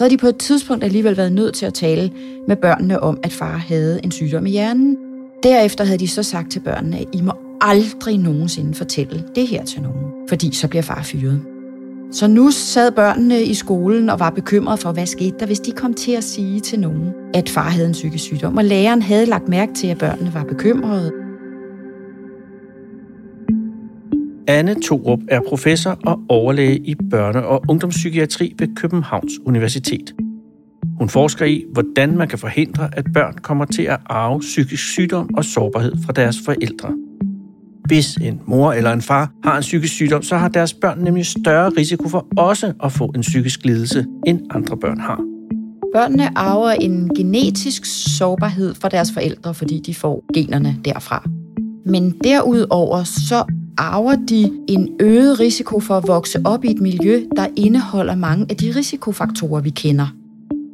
så havde de på et tidspunkt alligevel været nødt til at tale med børnene om, at far havde en sygdom i hjernen. Derefter havde de så sagt til børnene, at I må aldrig nogensinde fortælle det her til nogen, fordi så bliver far fyret. Så nu sad børnene i skolen og var bekymrede for, hvad skete der, hvis de kom til at sige til nogen, at far havde en psykisk sygdom. Og læreren havde lagt mærke til, at børnene var bekymrede. Anne Torup er professor og overlæge i børne- og ungdomspsykiatri ved Københavns Universitet. Hun forsker i, hvordan man kan forhindre, at børn kommer til at arve psykisk sygdom og sårbarhed fra deres forældre. Hvis en mor eller en far har en psykisk sygdom, så har deres børn nemlig større risiko for også at få en psykisk lidelse, end andre børn har. Børnene arver en genetisk sårbarhed fra deres forældre, fordi de får generne derfra. Men derudover så arver de en øget risiko for at vokse op i et miljø, der indeholder mange af de risikofaktorer, vi kender.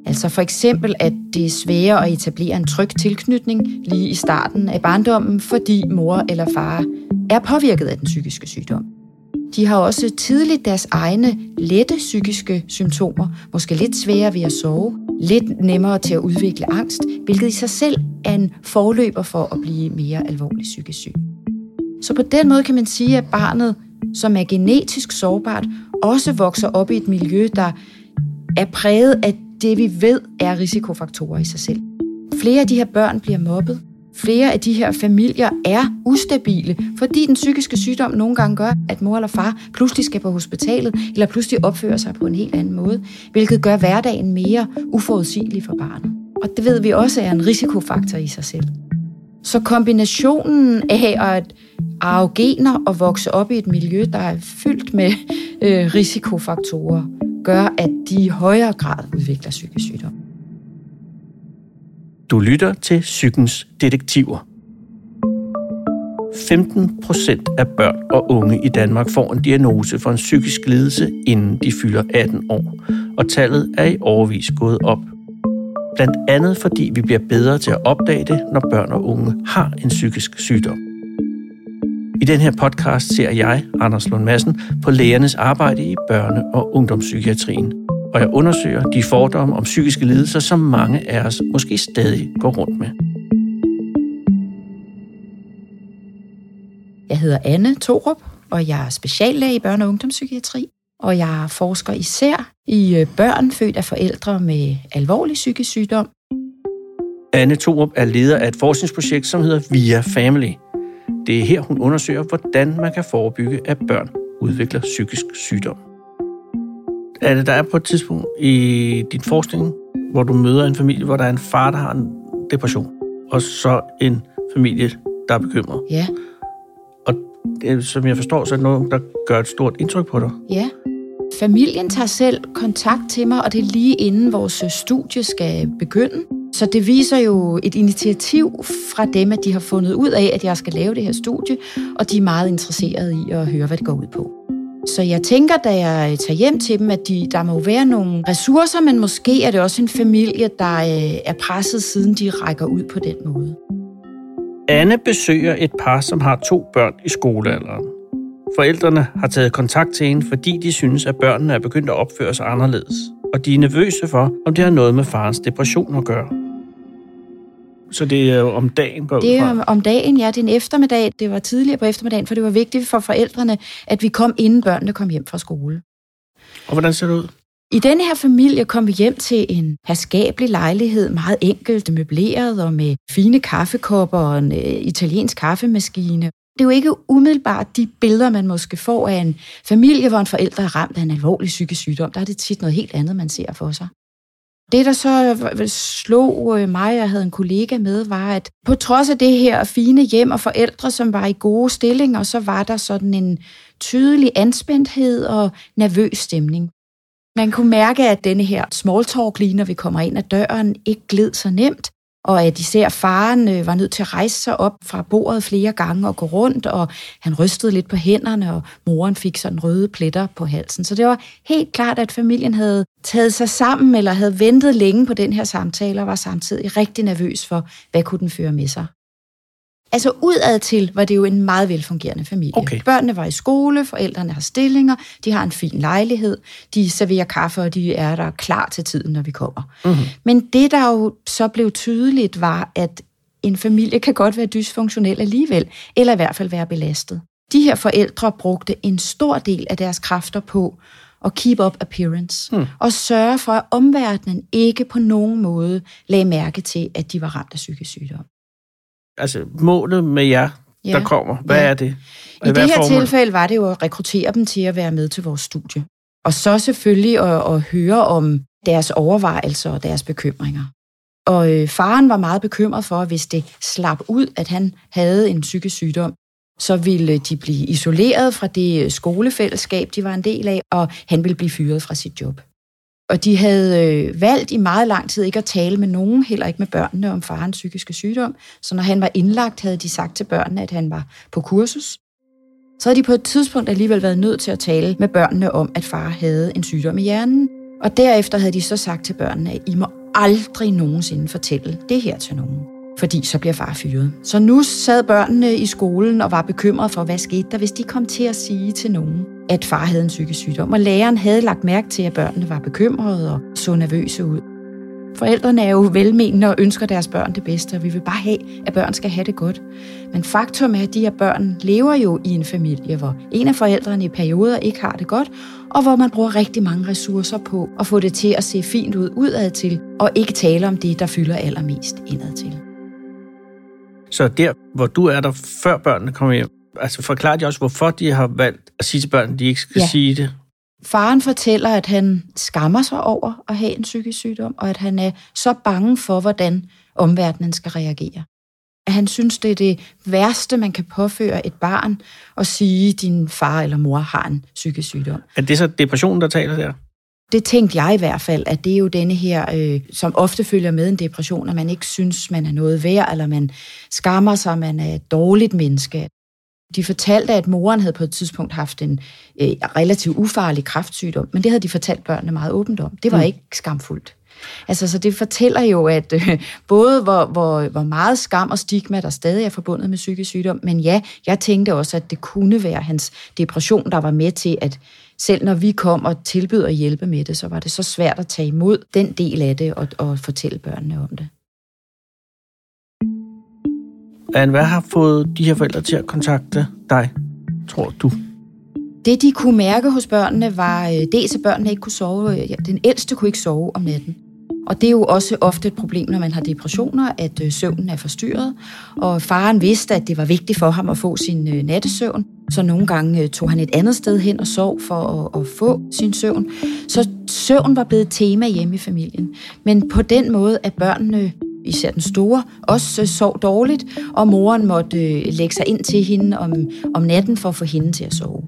Altså for eksempel, at det er sværere at etablere en tryg tilknytning lige i starten af barndommen, fordi mor eller far er påvirket af den psykiske sygdom. De har også tidligt deres egne lette psykiske symptomer, måske lidt sværere ved at sove, lidt nemmere til at udvikle angst, hvilket i sig selv er en forløber for at blive mere alvorligt psykisk syg. Så på den måde kan man sige, at barnet, som er genetisk sårbart, også vokser op i et miljø, der er præget af det, vi ved er risikofaktorer i sig selv. Flere af de her børn bliver mobbet. Flere af de her familier er ustabile, fordi den psykiske sygdom nogle gange gør, at mor eller far pludselig skal på hospitalet, eller pludselig opfører sig på en helt anden måde, hvilket gør hverdagen mere uforudsigelig for barnet. Og det ved vi også er en risikofaktor i sig selv. Så kombinationen af at arve gener og vokse op i et miljø, der er fyldt med øh, risikofaktorer, gør, at de i højere grad udvikler psykisk sygdom. Du lytter til Psykens Detektiver. 15 procent af børn og unge i Danmark får en diagnose for en psykisk lidelse, inden de fylder 18 år, og tallet er i overvis gået op. Blandt andet fordi vi bliver bedre til at opdage det, når børn og unge har en psykisk sygdom. I den her podcast ser jeg, Anders Lund Madsen, på lægernes arbejde i børne- og ungdomspsykiatrien. Og jeg undersøger de fordomme om psykiske lidelser, som mange af os måske stadig går rundt med. Jeg hedder Anne Torup, og jeg er speciallæge i børne- og ungdomspsykiatri. Og jeg forsker især i øh, børn født af forældre med alvorlig psykisk sygdom. Anne Torup er leder af et forskningsprojekt, som hedder Via Family – det er her, hun undersøger, hvordan man kan forebygge, at børn udvikler psykisk sygdom. Er det, der er på et tidspunkt i din forskning, hvor du møder en familie, hvor der er en far, der har en depression, og så en familie, der er bekymret? Ja. Det, som jeg forstår, så er det noget, der gør et stort indtryk på dig? Ja. Familien tager selv kontakt til mig, og det er lige inden vores studie skal begynde. Så det viser jo et initiativ fra dem, at de har fundet ud af, at jeg skal lave det her studie, og de er meget interesserede i at høre, hvad det går ud på. Så jeg tænker, da jeg tager hjem til dem, at de, der må være nogle ressourcer, men måske er det også en familie, der øh, er presset, siden de rækker ud på den måde. Anne besøger et par, som har to børn i skolealderen. Forældrene har taget kontakt til hende, fordi de synes, at børnene er begyndt at opføre sig anderledes, og de er nervøse for, om det har noget med farens depression at gøre. Så det er om dagen går Det er om, om dagen, ja. Det er en eftermiddag. Det var tidligere på eftermiddagen, for det var vigtigt for forældrene, at vi kom inden børnene kom hjem fra skole. Og hvordan ser det ud? I denne her familie kom vi hjem til en herskabelig lejlighed, meget enkelt møbleret og med fine kaffekopper og en øh, italiensk kaffemaskine. Det er jo ikke umiddelbart de billeder, man måske får af en familie, hvor en forælder er ramt af en alvorlig psykisk sygdom. Der er det tit noget helt andet, man ser for sig. Det, der så øh, slog øh, mig, mig, jeg havde en kollega med, var, at på trods af det her fine hjem og forældre, som var i gode stillinger, så var der sådan en tydelig anspændthed og nervøs stemning. Man kunne mærke, at denne her small talk lige når vi kommer ind ad døren, ikke gled så nemt, og at især faren øh, var nødt til at rejse sig op fra bordet flere gange og gå rundt, og han rystede lidt på hænderne, og moren fik sådan røde pletter på halsen. Så det var helt klart, at familien havde taget sig sammen, eller havde ventet længe på den her samtale, og var samtidig rigtig nervøs for, hvad kunne den føre med sig. Altså udad til var det jo en meget velfungerende familie. Okay. Børnene var i skole, forældrene har stillinger, de har en fin lejlighed, de serverer kaffe, og de er der klar til tiden, når vi kommer. Mm-hmm. Men det, der jo så blev tydeligt, var, at en familie kan godt være dysfunktionel alligevel, eller i hvert fald være belastet. De her forældre brugte en stor del af deres kræfter på at keep up appearance, hmm. og sørge for, at omverdenen ikke på nogen måde lagde mærke til, at de var ramt af psykisk sygdom. Altså målet med jer, ja. der kommer, hvad ja. er det? I det her tilfælde var det jo at rekruttere dem til at være med til vores studie. Og så selvfølgelig at, at høre om deres overvejelser og deres bekymringer. Og øh, faren var meget bekymret for, at hvis det slap ud, at han havde en psykisk sygdom, så ville de blive isoleret fra det skolefællesskab, de var en del af, og han ville blive fyret fra sit job. Og de havde øh, valgt i meget lang tid ikke at tale med nogen, heller ikke med børnene, om farens psykiske sygdom. Så når han var indlagt, havde de sagt til børnene, at han var på kursus. Så havde de på et tidspunkt alligevel været nødt til at tale med børnene om, at far havde en sygdom i hjernen. Og derefter havde de så sagt til børnene, at I må aldrig nogensinde fortælle det her til nogen fordi så bliver far fyret. Så nu sad børnene i skolen og var bekymrede for, hvad skete der, hvis de kom til at sige til nogen, at far havde en psykisk sygdom. Og læreren havde lagt mærke til, at børnene var bekymrede og så nervøse ud. Forældrene er jo velmenende og ønsker deres børn det bedste, og vi vil bare have, at børn skal have det godt. Men faktum er, at de her børn lever jo i en familie, hvor en af forældrene i perioder ikke har det godt, og hvor man bruger rigtig mange ressourcer på at få det til at se fint ud udad til, og ikke tale om det, der fylder allermest indad til. Så der, hvor du er der, før børnene kommer hjem, altså forklarer de også, hvorfor de har valgt at sige til børnene, at de ikke skal ja. sige det? Faren fortæller, at han skammer sig over at have en psykisk sygdom, og at han er så bange for, hvordan omverdenen skal reagere. At han synes, det er det værste, man kan påføre et barn, at sige, at din far eller mor har en psykisk sygdom. Er det så depressionen, der taler der? Det tænkte jeg i hvert fald, at det er jo denne her, øh, som ofte følger med en depression, at man ikke synes, man er noget værd, eller man skammer sig, man er et dårligt menneske. De fortalte, at moren havde på et tidspunkt haft en øh, relativt ufarlig kræftsygdom, men det havde de fortalt børnene meget åbent om. Det var mm. ikke skamfuldt. Altså, så det fortæller jo, at øh, både hvor, hvor, hvor meget skam og stigma, der stadig er forbundet med psykisk sygdom, men ja, jeg tænkte også, at det kunne være hans depression, der var med til, at selv når vi kom og tilbød at hjælpe med det, så var det så svært at tage imod den del af det og, og fortælle børnene om det. Anne, hvad har fået de her forældre til at kontakte dig, tror du? Det, de kunne mærke hos børnene, var øh, dels, at børnene ikke kunne sove. Den ældste kunne ikke sove om natten. Og det er jo også ofte et problem, når man har depressioner, at øh, søvnen er forstyrret. Og faren vidste, at det var vigtigt for ham at få sin øh, nattesøvn. Så nogle gange øh, tog han et andet sted hen og sov for at, at få sin søvn. Så søvn var blevet tema hjemme i familien. Men på den måde, at børnene især den store, også sov dårligt, og moren måtte lægge sig ind til hende om, om natten for at få hende til at sove.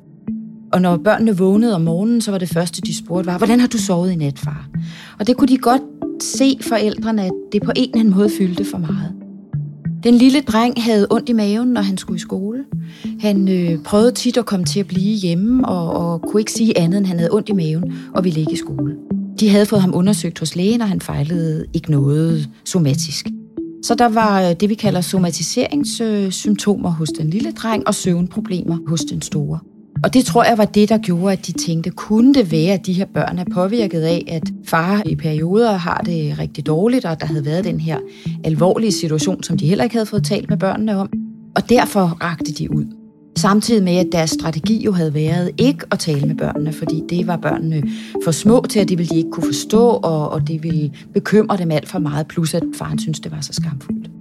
Og når børnene vågnede om morgenen, så var det første, de spurgte, var, hvordan har du sovet i nat, far? Og det kunne de godt se forældrene, at det på en eller anden måde fyldte for meget. Den lille dreng havde ondt i maven, når han skulle i skole. Han øh, prøvede tit at komme til at blive hjemme, og, og kunne ikke sige andet, end han havde ondt i maven og ville ikke i skole. De havde fået ham undersøgt hos lægen, og han fejlede ikke noget somatisk. Så der var øh, det, vi kalder somatiseringssymptomer hos den lille dreng, og søvnproblemer hos den store. Og det tror jeg var det, der gjorde, at de tænkte, kunne det være, at de her børn er påvirket af, at far i perioder har det rigtig dårligt, og der havde været den her alvorlige situation, som de heller ikke havde fået talt med børnene om. Og derfor rakte de ud. Samtidig med, at deres strategi jo havde været ikke at tale med børnene, fordi det var børnene for små til, at det ville de ikke kunne forstå, og, og det ville bekymre dem alt for meget, plus at faren synes, det var så skamfuldt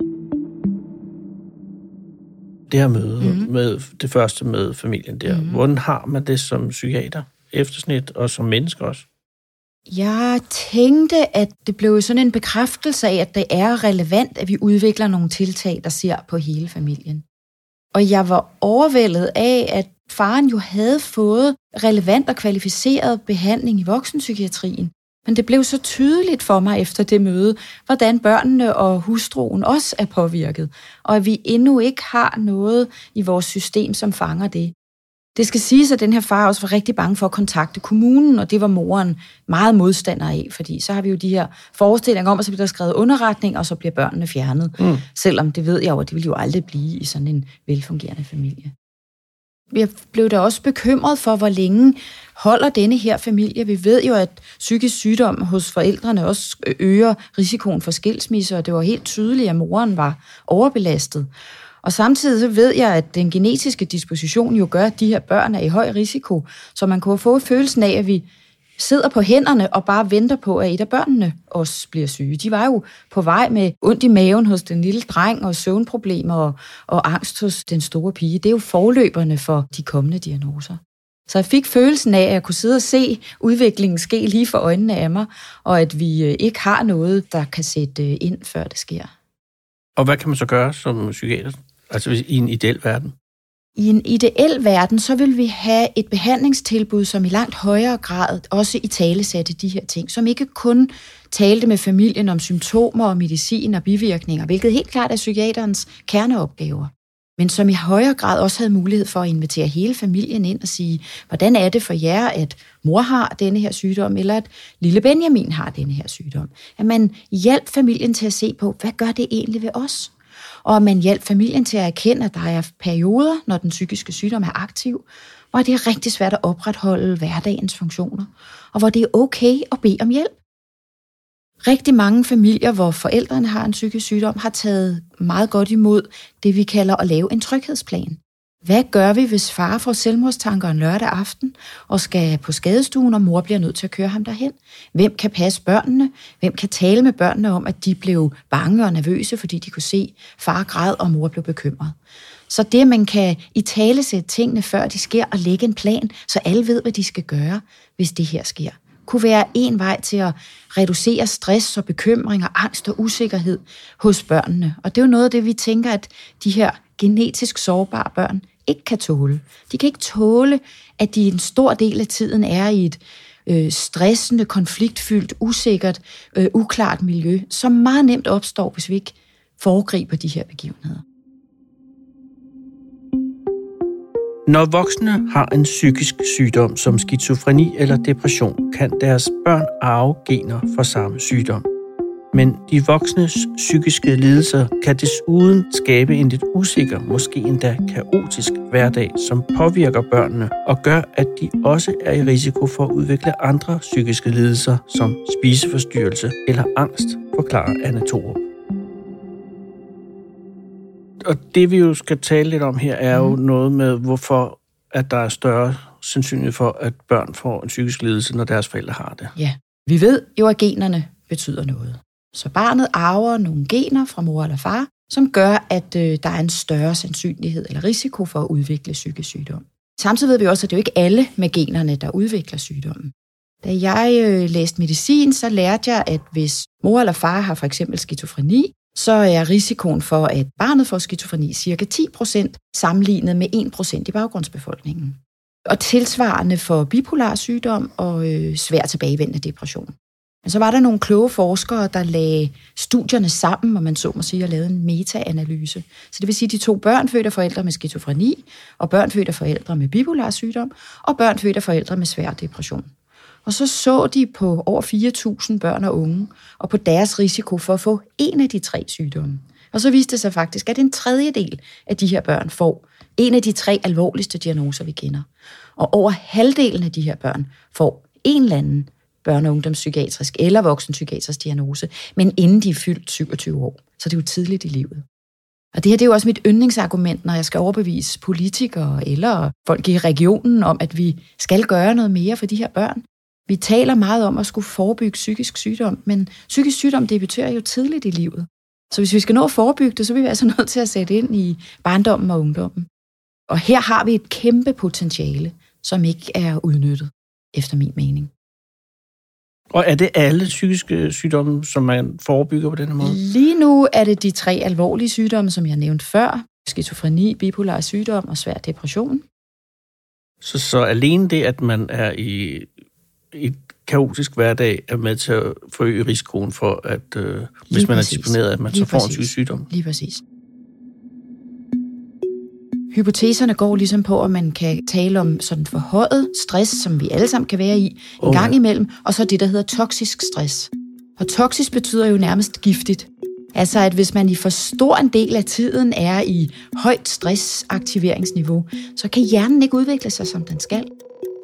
det her møde, mm-hmm. med det første med familien der. Mm-hmm. Hvordan har man det som psykiater, eftersnit og som menneske også? Jeg tænkte, at det blev sådan en bekræftelse af, at det er relevant, at vi udvikler nogle tiltag, der ser på hele familien. Og jeg var overvældet af, at faren jo havde fået relevant og kvalificeret behandling i voksenpsykiatrien. Men det blev så tydeligt for mig efter det møde, hvordan børnene og hustruen også er påvirket, og at vi endnu ikke har noget i vores system, som fanger det. Det skal siges, at den her far også var rigtig bange for at kontakte kommunen, og det var moren meget modstander af, fordi så har vi jo de her forestillinger om, at så bliver der skrevet underretning, og så bliver børnene fjernet. Mm. Selvom det ved jeg jo, at det vil jo aldrig blive i sådan en velfungerende familie. Jeg blev da også bekymret for, hvor længe holder denne her familie. Vi ved jo, at psykisk sygdom hos forældrene også øh, øger risikoen for skilsmisse, og det var helt tydeligt, at moren var overbelastet. Og samtidig så ved jeg, at den genetiske disposition jo gør, at de her børn er i høj risiko, så man kunne få følelsen af, at vi sidder på hænderne og bare venter på, at et af børnene også bliver syge. De var jo på vej med ondt i maven hos den lille dreng og søvnproblemer og, og angst hos den store pige. Det er jo forløberne for de kommende diagnoser. Så jeg fik følelsen af, at jeg kunne sidde og se udviklingen ske lige for øjnene af mig, og at vi øh, ikke har noget, der kan sætte øh, ind, før det sker. Og hvad kan man så gøre som psykiater? Altså i en ideel verden? I en ideel verden, så vil vi have et behandlingstilbud, som i langt højere grad også i tale satte de her ting, som ikke kun talte med familien om symptomer og medicin og bivirkninger, hvilket helt klart er psykiaterens kerneopgaver, men som i højere grad også havde mulighed for at invitere hele familien ind og sige, hvordan er det for jer, at mor har denne her sygdom, eller at lille Benjamin har denne her sygdom. At man hjælper familien til at se på, hvad gør det egentlig ved os? og at man hjælper familien til at erkende, at der er perioder, når den psykiske sygdom er aktiv, hvor det er rigtig svært at opretholde hverdagens funktioner, og hvor det er okay at bede om hjælp. Rigtig mange familier, hvor forældrene har en psykisk sygdom, har taget meget godt imod det, vi kalder at lave en tryghedsplan. Hvad gør vi, hvis far får selvmordstanker en lørdag aften og skal på skadestuen, og mor bliver nødt til at køre ham derhen? Hvem kan passe børnene? Hvem kan tale med børnene om, at de blev bange og nervøse, fordi de kunne se far græd, og mor blev bekymret? Så det, man kan i tale sætte tingene, før de sker, og lægge en plan, så alle ved, hvad de skal gøre, hvis det her sker, kunne være en vej til at reducere stress og bekymring og angst og usikkerhed hos børnene. Og det er jo noget af det, vi tænker, at de her genetisk sårbare børn ikke kan tåle. De kan ikke tåle, at de en stor del af tiden er i et øh, stressende, konfliktfyldt, usikkert, øh, uklart miljø, som meget nemt opstår, hvis vi ikke foregriber de her begivenheder. Når voksne har en psykisk sygdom som skizofreni eller depression, kan deres børn arve gener for samme sygdom. Men de voksnes psykiske lidelser kan desuden skabe en lidt usikker, måske endda kaotisk hverdag, som påvirker børnene og gør, at de også er i risiko for at udvikle andre psykiske lidelser, som spiseforstyrrelse eller angst, forklarer Anna Torup. Og det vi jo skal tale lidt om her, er jo mm. noget med, hvorfor at der er større sandsynlighed for, at børn får en psykisk lidelse, når deres forældre har det. Ja, vi ved jo, at generne betyder noget. Så barnet arver nogle gener fra mor eller far, som gør, at øh, der er en større sandsynlighed eller risiko for at udvikle psykisk sygdom. Samtidig ved vi også, at det er jo ikke alle med generne, der udvikler sygdommen. Da jeg øh, læste medicin, så lærte jeg, at hvis mor eller far har for eksempel skizofreni, så er risikoen for, at barnet får skizofreni cirka 10% sammenlignet med 1% i baggrundsbefolkningen. Og tilsvarende for bipolar sygdom og øh, svær tilbagevendende depression. Men så var der nogle kloge forskere, der lagde studierne sammen, og man så må sige, og lavede en meta-analyse. Så det vil sige, at de to børn fødte af forældre med skizofreni, og børn fødte af forældre med bipolar sygdom, og børn fødte af forældre med svær depression. Og så så de på over 4.000 børn og unge, og på deres risiko for at få en af de tre sygdomme. Og så viste det sig faktisk, at en tredjedel af de her børn får en af de tre alvorligste diagnoser, vi kender. Og over halvdelen af de her børn får en eller anden børne- og ungdomspsykiatrisk eller voksenpsykiatrisk diagnose, men inden de er fyldt 27 år. Så det er jo tidligt i livet. Og det her det er jo også mit yndlingsargument, når jeg skal overbevise politikere eller folk i regionen om, at vi skal gøre noget mere for de her børn. Vi taler meget om at skulle forebygge psykisk sygdom, men psykisk sygdom debuterer jo tidligt i livet. Så hvis vi skal nå at forebygge det, så er vi altså nødt til at sætte ind i barndommen og ungdommen. Og her har vi et kæmpe potentiale, som ikke er udnyttet, efter min mening. Og er det alle psykiske sygdomme, som man forebygger på den måde? Lige nu er det de tre alvorlige sygdomme, som jeg nævnte før. Skizofreni, bipolar sygdom og svær depression. Så, så alene det, at man er i et kaotisk hverdag, er med til at forøge risikoen for, at øh, hvis man præcis. er disponeret, at man Lige så får præcis. en psykisk sygdom? Lige præcis. Hypoteserne går ligesom på, at man kan tale om sådan forhøjet stress, som vi alle sammen kan være i en Okay. gang imellem, og så det, der hedder toksisk stress. Og toksisk betyder jo nærmest giftigt. Altså at hvis man i for stor en del af tiden er i højt stressaktiveringsniveau, så kan hjernen ikke udvikle sig, som den skal.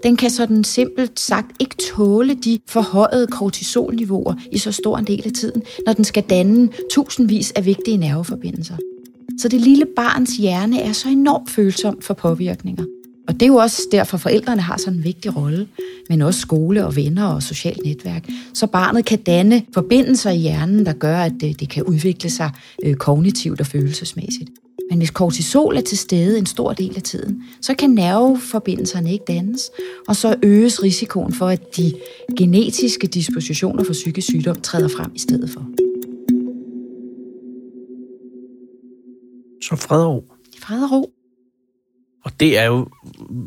Den kan sådan simpelt sagt ikke tåle de forhøjede kortisolniveauer i så stor en del af tiden, når den skal danne tusindvis af vigtige nerveforbindelser. Så det lille barns hjerne er så enormt følsom for påvirkninger. Og det er jo også derfor, forældrene har sådan en vigtig rolle, men også skole og venner og socialt netværk. Så barnet kan danne forbindelser i hjernen, der gør, at det, det kan udvikle sig øh, kognitivt og følelsesmæssigt. Men hvis kortisol er til stede en stor del af tiden, så kan nerveforbindelserne ikke dannes, og så øges risikoen for, at de genetiske dispositioner for psykisk sygdom træder frem i stedet for. Så fred og ro. Fred og ro, Og det er jo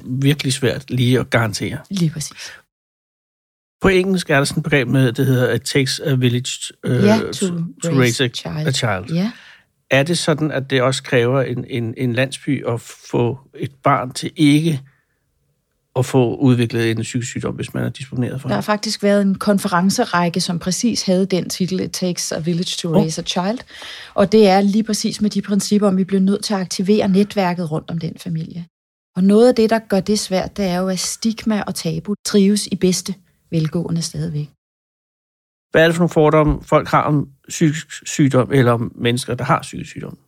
virkelig svært lige at garantere. lige præcis. På engelsk er der sådan et begreb med, det hedder, it takes a village uh, Ja, to, to to raise raise a, a child. a child. Ja. Er det sådan, at det også kræver en, en, en landsby at få et barn til ikke at få udviklet en psykisk sygdom, hvis man er disponeret for Der har det? faktisk været en konferencerække, som præcis havde den titel, It Takes a Village to Raise a Child. Og det er lige præcis med de principper, om vi bliver nødt til at aktivere netværket rundt om den familie. Og noget af det, der gør det svært, det er jo, at stigma og tabu trives i bedste velgående stadigvæk. Hvad er det for nogle fordomme, folk har om psykisk sygdom, eller om mennesker, der har psykisk sygdom?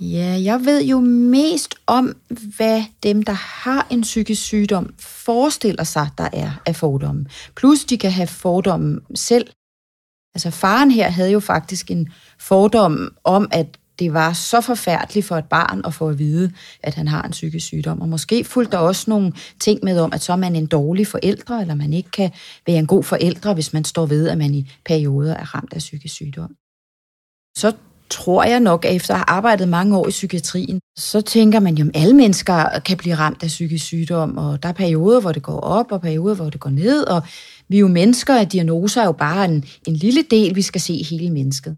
Ja, jeg ved jo mest om, hvad dem, der har en psykisk sygdom, forestiller sig, der er af fordomme. Plus de kan have fordomme selv. Altså faren her havde jo faktisk en fordom om, at det var så forfærdeligt for et barn at få at vide, at han har en psykisk sygdom. Og måske fulgte der også nogle ting med om, at så er man en dårlig forældre, eller man ikke kan være en god forældre, hvis man står ved, at man i perioder er ramt af psykisk sygdom. Så tror jeg nok, at efter at have arbejdet mange år i psykiatrien, så tænker man jo, at alle mennesker kan blive ramt af psykisk sygdom, og der er perioder, hvor det går op, og perioder, hvor det går ned, og vi er jo mennesker, og diagnoser er jo bare en, en lille del, vi skal se hele mennesket.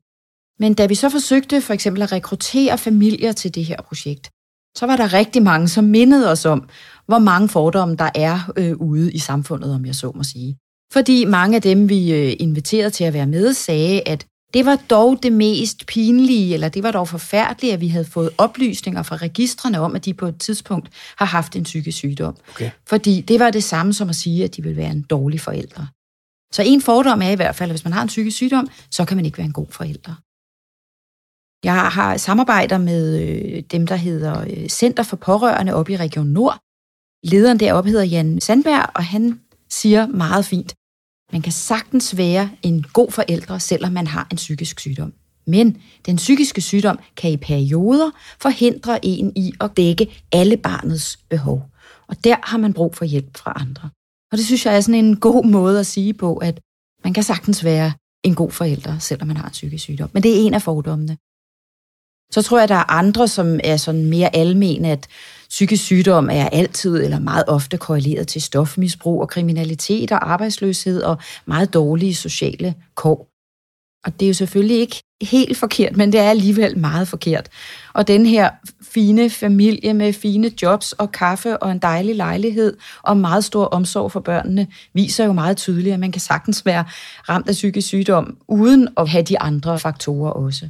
Men da vi så forsøgte for eksempel at rekruttere familier til det her projekt, så var der rigtig mange, som mindede os om, hvor mange fordomme der er øh, ude i samfundet, om jeg så må sige. Fordi mange af dem, vi øh, inviterede til at være med, sagde, at det var dog det mest pinlige, eller det var dog forfærdeligt, at vi havde fået oplysninger fra registrene om, at de på et tidspunkt har haft en psykisk sygdom. Okay. Fordi det var det samme som at sige, at de vil være en dårlig forælder. Så en fordom er i hvert fald, at hvis man har en psykisk sygdom, så kan man ikke være en god forælder. Jeg har samarbejder med øh, dem, der hedder øh, Center for Pårørende op i Region Nord. Lederen deroppe hedder Jan Sandberg, og han siger meget fint, man kan sagtens være en god forældre, selvom man har en psykisk sygdom. Men den psykiske sygdom kan i perioder forhindre en i at dække alle barnets behov. Og der har man brug for hjælp fra andre. Og det synes jeg er sådan en god måde at sige på, at man kan sagtens være en god forælder, selvom man har en psykisk sygdom. Men det er en af fordommene. Så tror jeg, der er andre, som er sådan mere almen, at psykisk sygdom er altid eller meget ofte korreleret til stofmisbrug og kriminalitet og arbejdsløshed og meget dårlige sociale kår. Og det er jo selvfølgelig ikke helt forkert, men det er alligevel meget forkert. Og den her fine familie med fine jobs og kaffe og en dejlig lejlighed og meget stor omsorg for børnene, viser jo meget tydeligt, at man kan sagtens være ramt af psykisk sygdom, uden at have de andre faktorer også.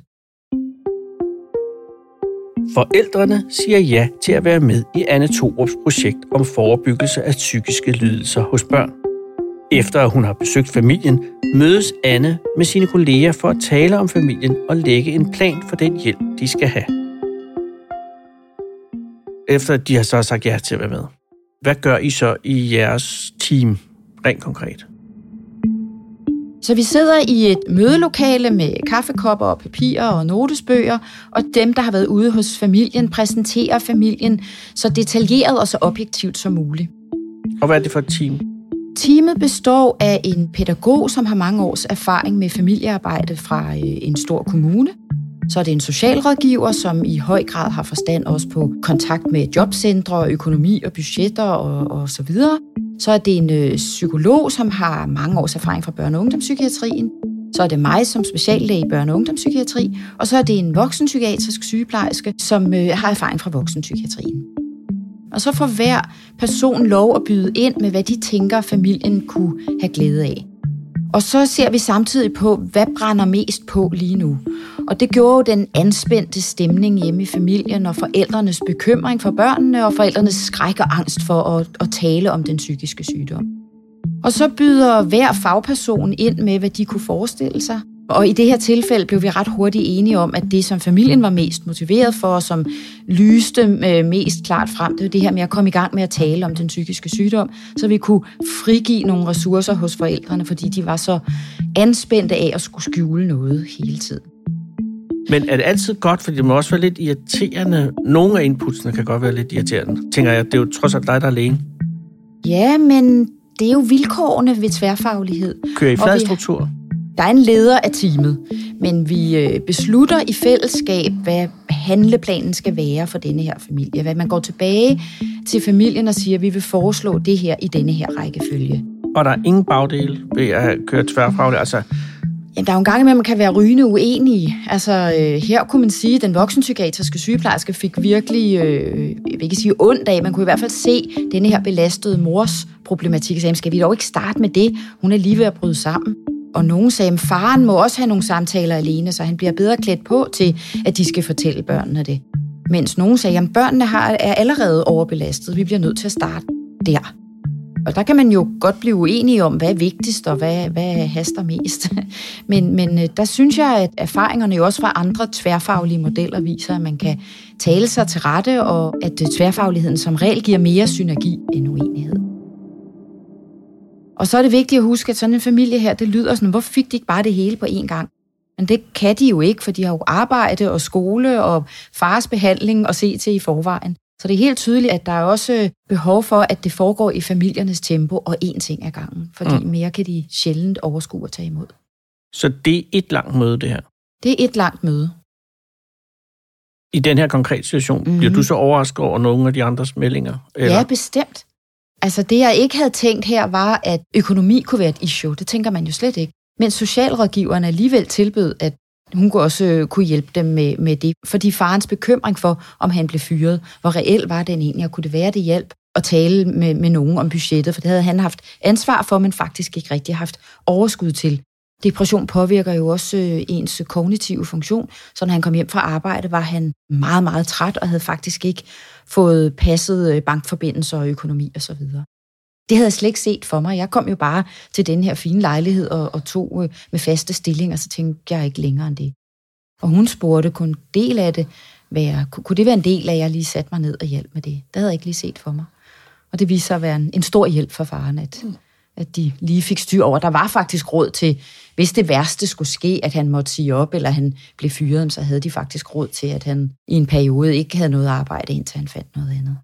Forældrene siger ja til at være med i Anne Torups projekt om forebyggelse af psykiske lidelser hos børn. Efter at hun har besøgt familien, mødes Anne med sine kolleger for at tale om familien og lægge en plan for den hjælp, de skal have. Efter at de har så sagt ja til at være med, hvad gør I så i jeres team rent konkret? Så vi sidder i et mødelokale med kaffekopper og papirer og notesbøger, og dem, der har været ude hos familien, præsenterer familien så detaljeret og så objektivt som muligt. Og hvad er det for et team? Teamet består af en pædagog, som har mange års erfaring med familiearbejde fra øh, en stor kommune. Så er det en socialrådgiver, som i høj grad har forstand også på kontakt med jobcentre, økonomi og budgetter og, og så videre. Så er det en ø, psykolog, som har mange års erfaring fra børne- og ungdomspsykiatrien. Så er det mig som speciallæge i børne- og ungdomspsykiatri, og så er det en voksenpsykiatrisk sygeplejerske, som ø, har erfaring fra voksenpsykiatrien. Og så får hver person lov at byde ind med, hvad de tænker, familien kunne have glæde af. Og så ser vi samtidig på, hvad brænder mest på lige nu. Og det gjorde jo den anspændte stemning hjemme i familien, og forældrenes bekymring for børnene, og forældrenes skræk og angst for at, at tale om den psykiske sygdom. Og så byder hver fagperson ind med, hvad de kunne forestille sig. Og i det her tilfælde blev vi ret hurtigt enige om, at det, som familien var mest motiveret for, og som lyste øh, mest klart frem, det var det her med at komme i gang med at tale om den psykiske sygdom, så vi kunne frigive nogle ressourcer hos forældrene, fordi de var så anspændte af at skulle skjule noget hele tiden. Men er det altid godt, fordi det må også være lidt irriterende. Nogle af inputsene kan godt være lidt irriterende. Tænker jeg, det er jo trods alt dig, der er alene. Ja, men det er jo vilkårene ved tværfaglighed. Kører I fladstruktur? Der er en leder af teamet, men vi øh, beslutter i fællesskab, hvad handleplanen skal være for denne her familie. Hvad man går tilbage til familien og siger, at vi vil foreslå det her i denne her rækkefølge. Og der er ingen bagdel ved at køre tværfagligt? Altså, Jamen, der er jo en gang imellem, man kan være rygende uenige. Altså, øh, her kunne man sige, at den voksenpsykiatriske sygeplejerske fik virkelig, øh, jeg vil ikke sige ondt af, man kunne i hvert fald se denne her belastede mors problematik. Så skal vi dog ikke starte med det? Hun er lige ved at bryde sammen. Og nogen sagde, at faren må også have nogle samtaler alene, så han bliver bedre klædt på til, at de skal fortælle børnene det. Mens nogen sagde, at børnene har, er allerede overbelastet. Vi bliver nødt til at starte der. Og der kan man jo godt blive uenig om, hvad er vigtigst og hvad, hvad haster mest. Men, men øh, der synes jeg, at erfaringerne jo også fra andre tværfaglige modeller viser, at man kan tale sig til rette, og at øh, tværfagligheden som regel giver mere synergi end uenighed. Og så er det vigtigt at huske, at sådan en familie her, det lyder sådan, hvorfor fik de ikke bare det hele på én gang? Men det kan de jo ikke, for de har jo arbejde og skole og fars behandling og se til i forvejen. Så det er helt tydeligt, at der er også behov for, at det foregår i familiernes tempo og én ting ad gangen. Fordi mm. mere kan de sjældent overskue at tage imod. Så det er et langt møde, det her? Det er et langt møde. I den her konkrete situation, mm-hmm. bliver du så overrasket over nogle af de andres meldinger? Eller? Ja, bestemt. Altså det, jeg ikke havde tænkt her, var, at økonomi kunne være et issue. Det tænker man jo slet ikke. Men socialrådgiverne alligevel tilbød, at hun kunne også øh, kunne hjælpe dem med, med det. Fordi farens bekymring for, om han blev fyret, hvor reelt var den egentlig, og kunne det være det hjælp at tale med, med nogen om budgettet, for det havde han haft ansvar for, men faktisk ikke rigtig haft overskud til. Depression påvirker jo også øh, ens kognitive funktion, så når han kom hjem fra arbejde, var han meget, meget træt og havde faktisk ikke fået passet øh, bankforbindelser og økonomi osv. Det havde jeg slet ikke set for mig. Jeg kom jo bare til den her fine lejlighed og, og tog øh, med faste stillinger, så tænkte jeg ikke længere end det. Og hun spurgte, kunne del af det være, kunne det være en del af, at jeg lige satte mig ned og hjalp med det? Det havde jeg ikke lige set for mig. Og det viste sig at være en, en stor hjælp for faren, at, mm at de lige fik styr over. Der var faktisk råd til, hvis det værste skulle ske, at han måtte sige op, eller han blev fyret, så havde de faktisk råd til, at han i en periode ikke havde noget arbejde, indtil han fandt noget andet.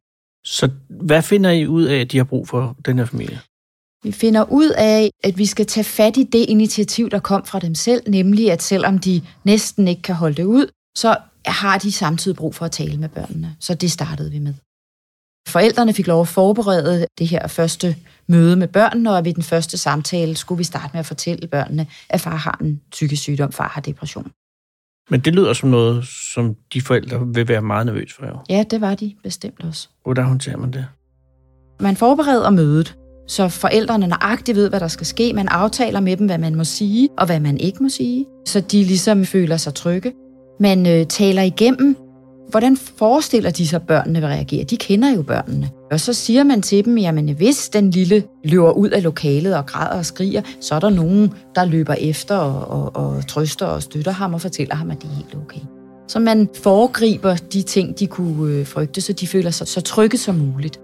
Så hvad finder I ud af, at de har brug for den her familie? Vi finder ud af, at vi skal tage fat i det initiativ, der kom fra dem selv, nemlig at selvom de næsten ikke kan holde det ud, så har de samtidig brug for at tale med børnene. Så det startede vi med. Forældrene fik lov at forberede det her første møde med børnene, og ved den første samtale skulle vi starte med at fortælle børnene, at far har en psykisk sygdom, far har depression. Men det lyder som noget, som de forældre vil være meget nervøse for. Jo. Ja, det var de bestemt også. Hvordan håndterer man det? Man forbereder mødet, så forældrene nøjagtigt ved, hvad der skal ske. Man aftaler med dem, hvad man må sige og hvad man ikke må sige, så de ligesom føler sig trygge. Man øh, taler igennem, Hvordan forestiller de sig, at børnene vil reagere? De kender jo børnene. Og så siger man til dem, jamen hvis den lille løber ud af lokalet og græder og skriger, så er der nogen, der løber efter og, og, og trøster og støtter ham og fortæller ham, at det er helt okay. Så man foregriber de ting, de kunne øh, frygte, så de føler sig så trygge som muligt.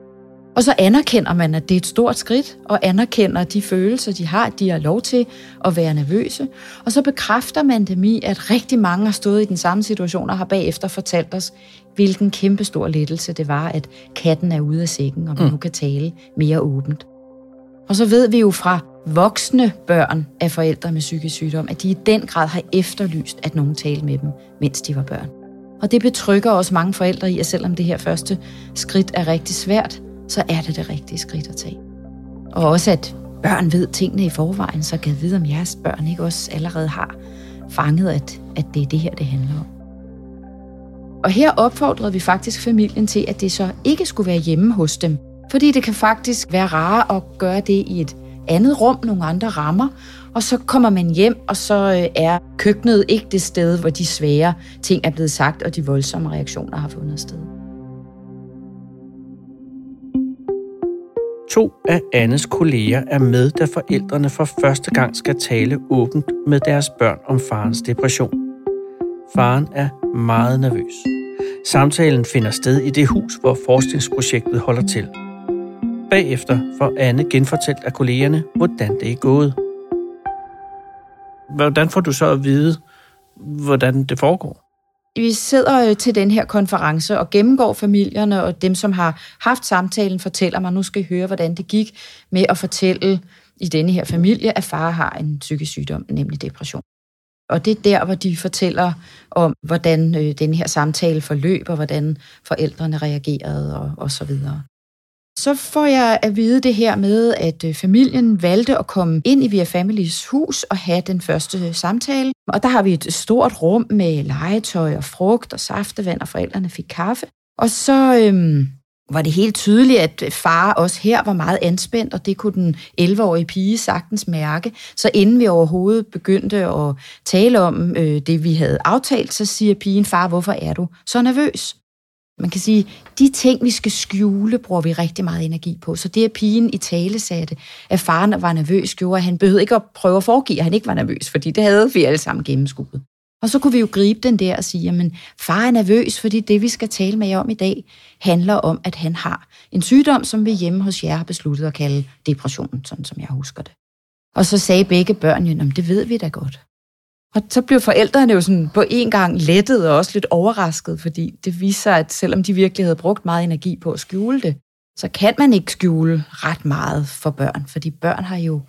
Og så anerkender man, at det er et stort skridt, og anerkender de følelser, de har, at de har lov til at være nervøse. Og så bekræfter man dem i, at rigtig mange har stået i den samme situation og har bagefter fortalt os, hvilken kæmpestor lettelse det var, at katten er ude af sækken, og man mm. nu kan tale mere åbent. Og så ved vi jo fra voksne børn af forældre med psykisk sygdom, at de i den grad har efterlyst, at nogen talte med dem, mens de var børn. Og det betrygger også mange forældre i, at selvom det her første skridt er rigtig svært, så er det det rigtige skridt at tage. Og også at børn ved tingene i forvejen, så kan vide, om jeres børn ikke også allerede har fanget, at, at det er det her, det handler om. Og her opfordrede vi faktisk familien til, at det så ikke skulle være hjemme hos dem. Fordi det kan faktisk være rare at gøre det i et andet rum, nogle andre rammer, og så kommer man hjem, og så øh, er køkkenet ikke det sted, hvor de svære ting er blevet sagt, og de voldsomme reaktioner har fundet sted. To af Annes kolleger er med, da forældrene for første gang skal tale åbent med deres børn om farens depression. Faren er meget nervøs. Samtalen finder sted i det hus, hvor forskningsprojektet holder til. Bagefter får Anne genfortalt af kollegerne, hvordan det er gået. Hvordan får du så at vide, hvordan det foregår? Vi sidder øh, til den her konference og gennemgår familierne, og dem, som har haft samtalen, fortæller mig, nu skal I høre, hvordan det gik med at fortælle i denne her familie, at far har en psykisk sygdom, nemlig depression. Og det er der, hvor de fortæller om, hvordan øh, denne den her samtale forløb, og hvordan forældrene reagerede og, og så videre. Så får jeg at vide det her med, at øh, familien valgte at komme ind i Via Families hus og have den første øh, samtale. Og der har vi et stort rum med legetøj og frugt og saftevand, og forældrene fik kaffe. Og så øhm, var det helt tydeligt, at øh, far også her var meget anspændt, og det kunne den 11-årige pige sagtens mærke. Så inden vi overhovedet begyndte at tale om øh, det, vi havde aftalt, så siger pigen, far, hvorfor er du så nervøs? Man kan sige, de ting, vi skal skjule, bruger vi rigtig meget energi på. Så det, at pigen i tale satte, at faren var nervøs, gjorde, at han behøvede ikke at prøve at foregive, at han ikke var nervøs, fordi det havde vi alle sammen gennemskuet. Og så kunne vi jo gribe den der og sige, jamen far er nervøs, fordi det, vi skal tale med jer om i dag, handler om, at han har en sygdom, som vi hjemme hos jer har besluttet at kalde depression, sådan som jeg husker det. Og så sagde begge børn jo, det ved vi da godt. Og så blev forældrene jo sådan på en gang lettet og også lidt overrasket, fordi det viser, at selvom de virkelig havde brugt meget energi på at skjule det, så kan man ikke skjule ret meget for børn, fordi børn har jo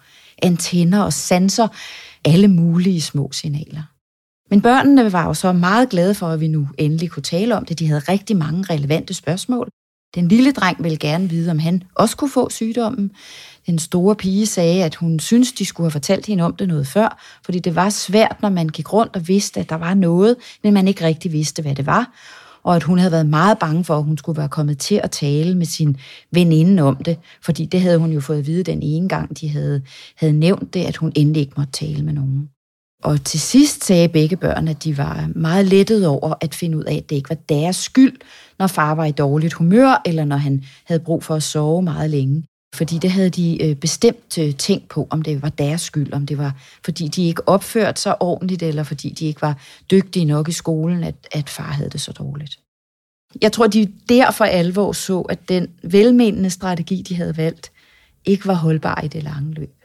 antenner og sanser alle mulige små signaler. Men børnene var jo så meget glade for, at vi nu endelig kunne tale om det. De havde rigtig mange relevante spørgsmål. Den lille dreng ville gerne vide, om han også kunne få sygdommen. Den store pige sagde, at hun synes, de skulle have fortalt hende om det noget før, fordi det var svært, når man gik rundt og vidste, at der var noget, men man ikke rigtig vidste, hvad det var. Og at hun havde været meget bange for, at hun skulle være kommet til at tale med sin veninde om det, fordi det havde hun jo fået at vide den ene gang, de havde, havde nævnt det, at hun endelig ikke måtte tale med nogen. Og til sidst sagde begge børn, at de var meget lettet over at finde ud af, at det ikke var deres skyld, når far var i dårligt humør, eller når han havde brug for at sove meget længe. Fordi det havde de øh, bestemt øh, tænkt på, om det var deres skyld, om det var fordi de ikke opførte sig ordentligt, eller fordi de ikke var dygtige nok i skolen, at, at far havde det så dårligt. Jeg tror, de derfor alvor så, at den velmenende strategi, de havde valgt, ikke var holdbar i det lange løb.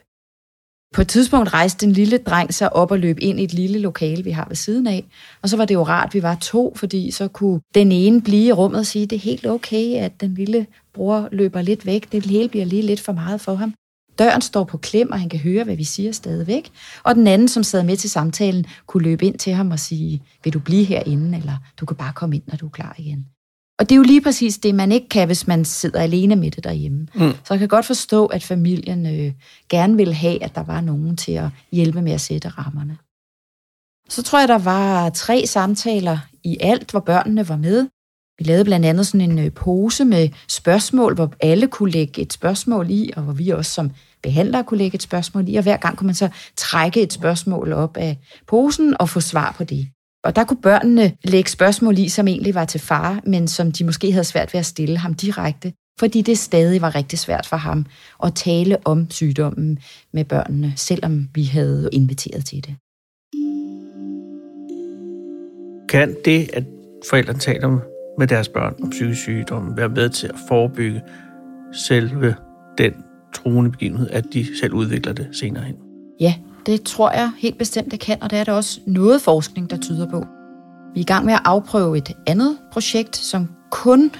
På et tidspunkt rejste den lille dreng sig op og løb ind i et lille lokale, vi har ved siden af. Og så var det jo rart, at vi var to, fordi så kunne den ene blive i rummet og sige, det er helt okay, at den lille bror løber lidt væk. Det hele bliver lige lidt for meget for ham. Døren står på klem, og han kan høre, hvad vi siger stadigvæk. Og den anden, som sad med til samtalen, kunne løbe ind til ham og sige, vil du blive herinde, eller du kan bare komme ind, når du er klar igen. Og det er jo lige præcis det, man ikke kan, hvis man sidder alene med det derhjemme. Mm. Så jeg kan godt forstå, at familien øh, gerne vil have, at der var nogen til at hjælpe med at sætte rammerne. Så tror jeg, der var tre samtaler i alt, hvor børnene var med. Vi lavede blandt andet sådan en øh, pose med spørgsmål, hvor alle kunne lægge et spørgsmål i, og hvor vi også som behandlere kunne lægge et spørgsmål i, og hver gang kunne man så trække et spørgsmål op af posen og få svar på det. Og der kunne børnene lægge spørgsmål i, som egentlig var til far, men som de måske havde svært ved at stille ham direkte, fordi det stadig var rigtig svært for ham at tale om sygdommen med børnene, selvom vi havde inviteret til det. Kan det, at forældrene taler med deres børn om psykisk sygdom, være med til at forebygge selve den truende begivenhed, at de selv udvikler det senere hen? Ja, det tror jeg helt bestemt, det kan, og det er der også noget forskning, der tyder på. Vi er i gang med at afprøve et andet projekt, som kun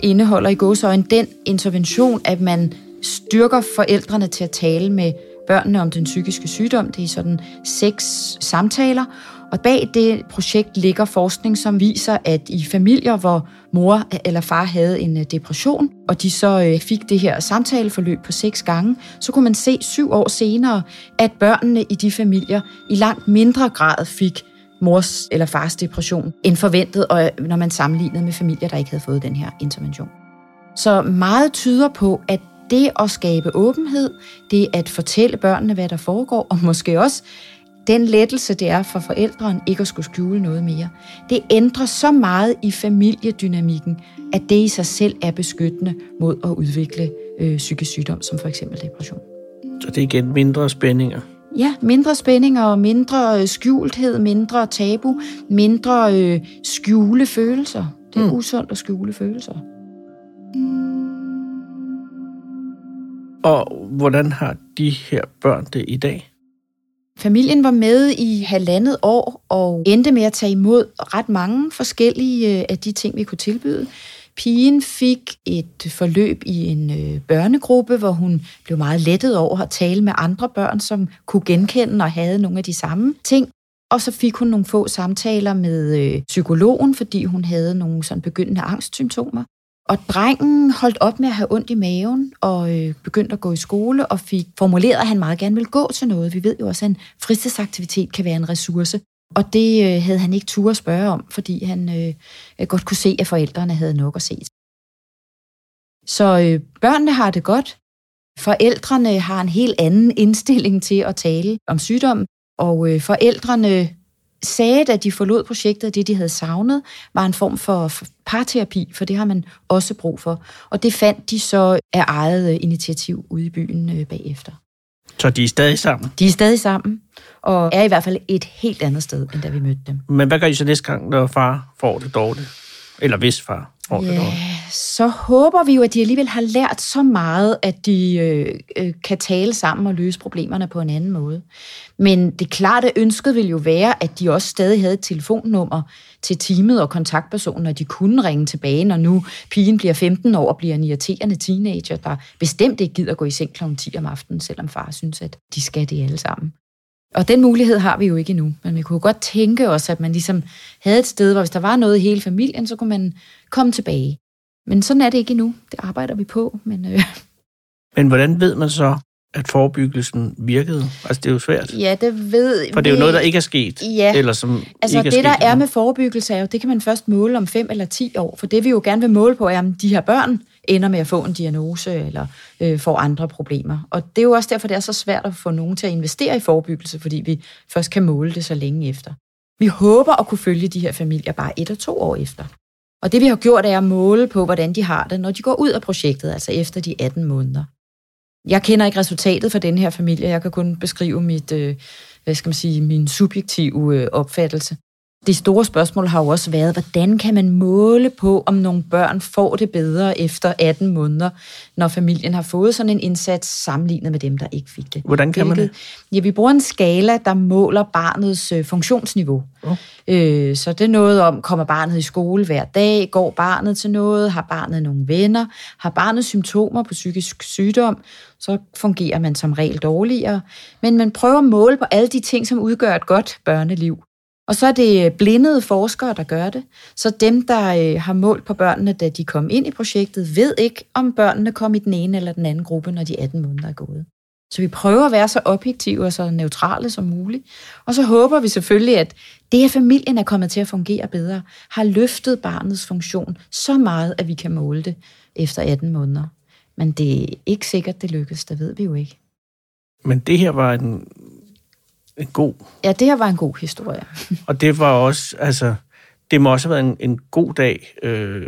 indeholder i gåsøjne den intervention, at man styrker forældrene til at tale med børnene om den psykiske sygdom. Det er sådan seks samtaler, og bag det projekt ligger forskning, som viser, at i familier, hvor mor eller far havde en øh, depression, og de så øh, fik det her samtaleforløb på seks gange, så kunne man se syv år senere, at børnene i de familier i langt mindre grad fik mors eller fars depression end forventet, og øh, når man sammenlignede med familier, der ikke havde fået den her intervention. Så meget tyder på, at det at skabe åbenhed, det at fortælle børnene, hvad der foregår, og måske også den lettelse, det er for forældrene ikke at skulle skjule noget mere, det ændrer så meget i familiedynamikken, at det i sig selv er beskyttende mod at udvikle øh, psykisk sygdom, som for eksempel depression. Så det er igen mindre spændinger? Ja, mindre spændinger og mindre øh, skjulthed, mindre tabu, mindre øh, skjule følelser. Det er mm. usundt at skjule følelser. Og hvordan har de her børn det i dag? Familien var med i halvandet år og endte med at tage imod ret mange forskellige øh, af de ting, vi kunne tilbyde. Pigen fik et forløb i en øh, børnegruppe, hvor hun blev meget lettet over at tale med andre børn, som kunne genkende og havde nogle af de samme ting. Og så fik hun nogle få samtaler med øh, psykologen, fordi hun havde nogle sådan begyndende angstsymptomer. Og drengen holdt op med at have ondt i maven og øh, begyndte at gå i skole og fik formuleret, at han meget gerne ville gå til noget. Vi ved jo også, at en fritidsaktivitet kan være en ressource. Og det øh, havde han ikke tur at spørge om, fordi han øh, godt kunne se, at forældrene havde nok at se. Så øh, børnene har det godt. Forældrene har en helt anden indstilling til at tale om sygdom, og øh, forældrene sagde, da de forlod projektet, det, de havde savnet, var en form for parterapi, for det har man også brug for. Og det fandt de så af eget øh, initiativ ude i byen øh, bagefter. Så de er stadig sammen? De er stadig sammen, og er i hvert fald et helt andet sted, end da vi mødte dem. Men hvad gør I så næste gang, når far får det dårligt? Eller hvis far får ja, det dårligt? så håber vi jo, at de alligevel har lært så meget, at de øh, øh, kan tale sammen og løse problemerne på en anden måde. Men det klarte ønsket ville jo være, at de også stadig havde et telefonnummer til teamet og kontaktpersonen, og de kunne ringe tilbage, når nu pigen bliver 15 år og bliver en irriterende teenager, der bestemt ikke gider gå i seng kl. 10 om aftenen, selvom far synes, at de skal det alle sammen. Og den mulighed har vi jo ikke endnu, men vi kunne godt tænke os, at man ligesom havde et sted, hvor hvis der var noget i hele familien, så kunne man komme tilbage. Men sådan er det ikke endnu. Det arbejder vi på. Men, øh. men hvordan ved man så, at forebyggelsen virkede? Altså, det er jo svært. Ja, det ved For det er jo noget, der ikke er sket. Ja. Eller som altså, ikke det, er der sket er med forebyggelse, er jo, det kan man først måle om 5 eller 10 år. For det vi jo gerne vil måle på, er, om de her børn ender med at få en diagnose eller øh, får andre problemer. Og det er jo også derfor, det er så svært at få nogen til at investere i forebyggelse, fordi vi først kan måle det så længe efter. Vi håber at kunne følge de her familier bare et og to år efter. Og det vi har gjort er at måle på, hvordan de har det, når de går ud af projektet, altså efter de 18 måneder. Jeg kender ikke resultatet for den her familie. Jeg kan kun beskrive mit, øh, hvad skal man sige, min subjektive øh, opfattelse. Det store spørgsmål har jo også været, hvordan kan man måle på, om nogle børn får det bedre efter 18 måneder, når familien har fået sådan en indsats sammenlignet med dem, der ikke fik det. Hvordan kan man det? Ja, vi bruger en skala, der måler barnets øh, funktionsniveau. Oh. Øh, så det er noget om, kommer barnet i skole hver dag, går barnet til noget, har barnet nogle venner, har barnet symptomer på psykisk sygdom, så fungerer man som regel dårligere. Men man prøver at måle på alle de ting, som udgør et godt børneliv. Og så er det øh, blindede forskere, der gør det. Så dem, der øh, har målt på børnene, da de kom ind i projektet, ved ikke, om børnene kom i den ene eller den anden gruppe, når de 18 måneder er gået. Så vi prøver at være så objektive og så neutrale som muligt. Og så håber vi selvfølgelig, at det, at familien er kommet til at fungere bedre, har løftet barnets funktion så meget, at vi kan måle det efter 18 måneder. Men det er ikke sikkert, det lykkes. Det ved vi jo ikke. Men det her var en, en god... Ja, det her var en god historie. og det var også, altså, det må også have været en, en god dag øh,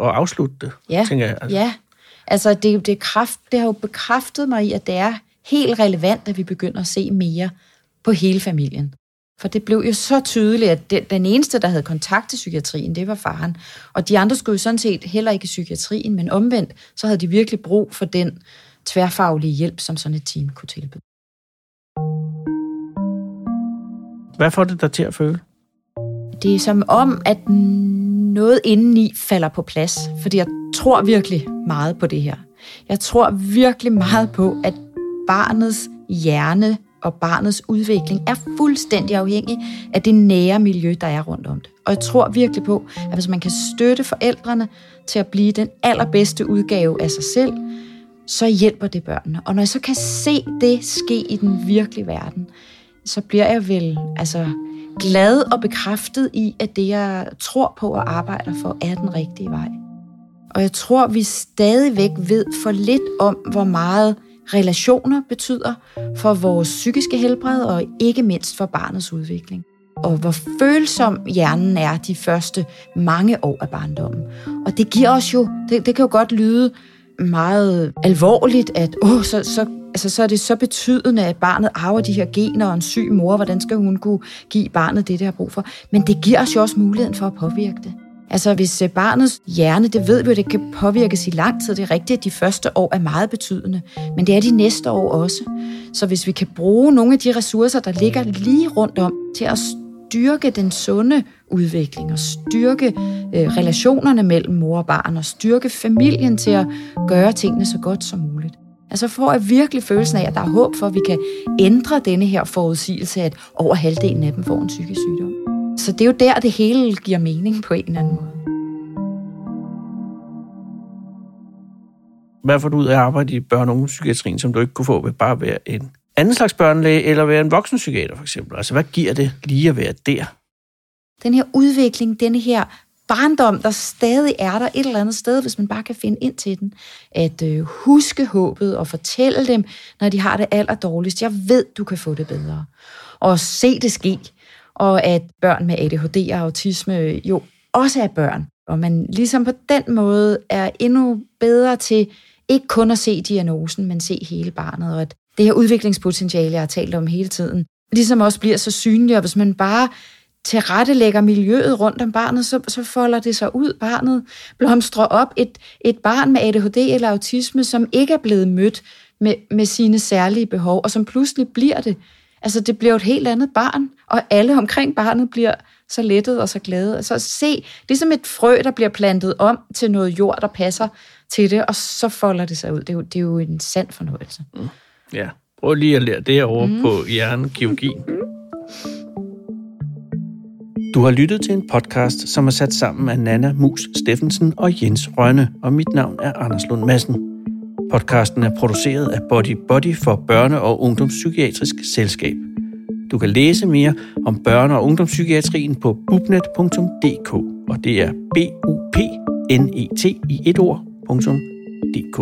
at afslutte det, ja, tænker jeg. Altså. Ja, altså det, det, kraft, det har jo bekræftet mig i, at det er helt relevant, at vi begynder at se mere på hele familien. For det blev jo så tydeligt, at den eneste, der havde kontakt til psykiatrien, det var faren. Og de andre skulle jo sådan set heller ikke i psykiatrien, men omvendt, så havde de virkelig brug for den tværfaglige hjælp, som sådan et team kunne tilbyde. Hvad får det dig til at føle? Det er som om, at noget indeni falder på plads, fordi jeg tror virkelig meget på det her. Jeg tror virkelig meget på, at barnets hjerne og barnets udvikling er fuldstændig afhængig af det nære miljø, der er rundt om det. Og jeg tror virkelig på, at hvis man kan støtte forældrene til at blive den allerbedste udgave af sig selv, så hjælper det børnene. Og når jeg så kan se det ske i den virkelige verden, så bliver jeg vel altså, glad og bekræftet i, at det, jeg tror på og arbejder for, er den rigtige vej. Og jeg tror, vi stadigvæk ved for lidt om, hvor meget relationer betyder for vores psykiske helbred og ikke mindst for barnets udvikling. Og hvor følsom hjernen er de første mange år af barndommen. Og det giver os jo, det, det kan jo godt lyde meget alvorligt, at åh, så, så, altså, så er det så betydende, at barnet arver de her gener og en syg mor, hvordan skal hun kunne give barnet det, det har brug for? Men det giver os jo også muligheden for at påvirke det. Altså hvis øh, barnets hjerne, det ved vi jo, det kan påvirkes i lang tid. Det er rigtigt, at de første år er meget betydende, men det er de næste år også. Så hvis vi kan bruge nogle af de ressourcer, der ligger lige rundt om, til at styrke den sunde udvikling og styrke øh, relationerne mellem mor og barn og styrke familien til at gøre tingene så godt som muligt. Altså får jeg virkelig følelsen af, at der er håb for, at vi kan ændre denne her forudsigelse, at over halvdelen af dem får en psykisk sygdom. Så det er jo der, det hele giver mening på en eller anden måde. Hvad får du ud af at arbejde i børne- og ungdomspsykiatrien, som du ikke kunne få ved bare at være en anden slags børnelæge, eller være en voksenpsykiater for eksempel? Altså, hvad giver det lige at være der? Den her udvikling, den her barndom, der stadig er der et eller andet sted, hvis man bare kan finde ind til den. At øh, huske håbet og fortælle dem, når de har det allerdårligst. Jeg ved, du kan få det bedre. Og se det ske og at børn med ADHD og autisme øh, jo også er børn. Og man ligesom på den måde er endnu bedre til ikke kun at se diagnosen, men se hele barnet, og at det her udviklingspotentiale, jeg har talt om hele tiden, ligesom også bliver så synligt, og hvis man bare tilrettelægger miljøet rundt om barnet, så, så folder det sig ud. Barnet blomstrer op. Et, et barn med ADHD eller autisme, som ikke er blevet mødt med, med sine særlige behov, og som pludselig bliver det, Altså, det bliver et helt andet barn, og alle omkring barnet bliver så lettet og så glade. Altså, se, det er som et frø, der bliver plantet om til noget jord, der passer til det, og så folder det sig ud. Det er jo, det er jo en sand fornøjelse. Mm. Ja, prøv lige at lære det over mm. på hjernekirurgi. Du har lyttet til en podcast, som er sat sammen af Nana Mus Steffensen og Jens Rønne, og mit navn er Anders Lund Madsen. Podcasten er produceret af Body Body for Børne- og Ungdomspsykiatrisk Selskab. Du kan læse mere om børne- og ungdomspsykiatrien på bubnet.dk, og det er b u p n e t i et ord.dk.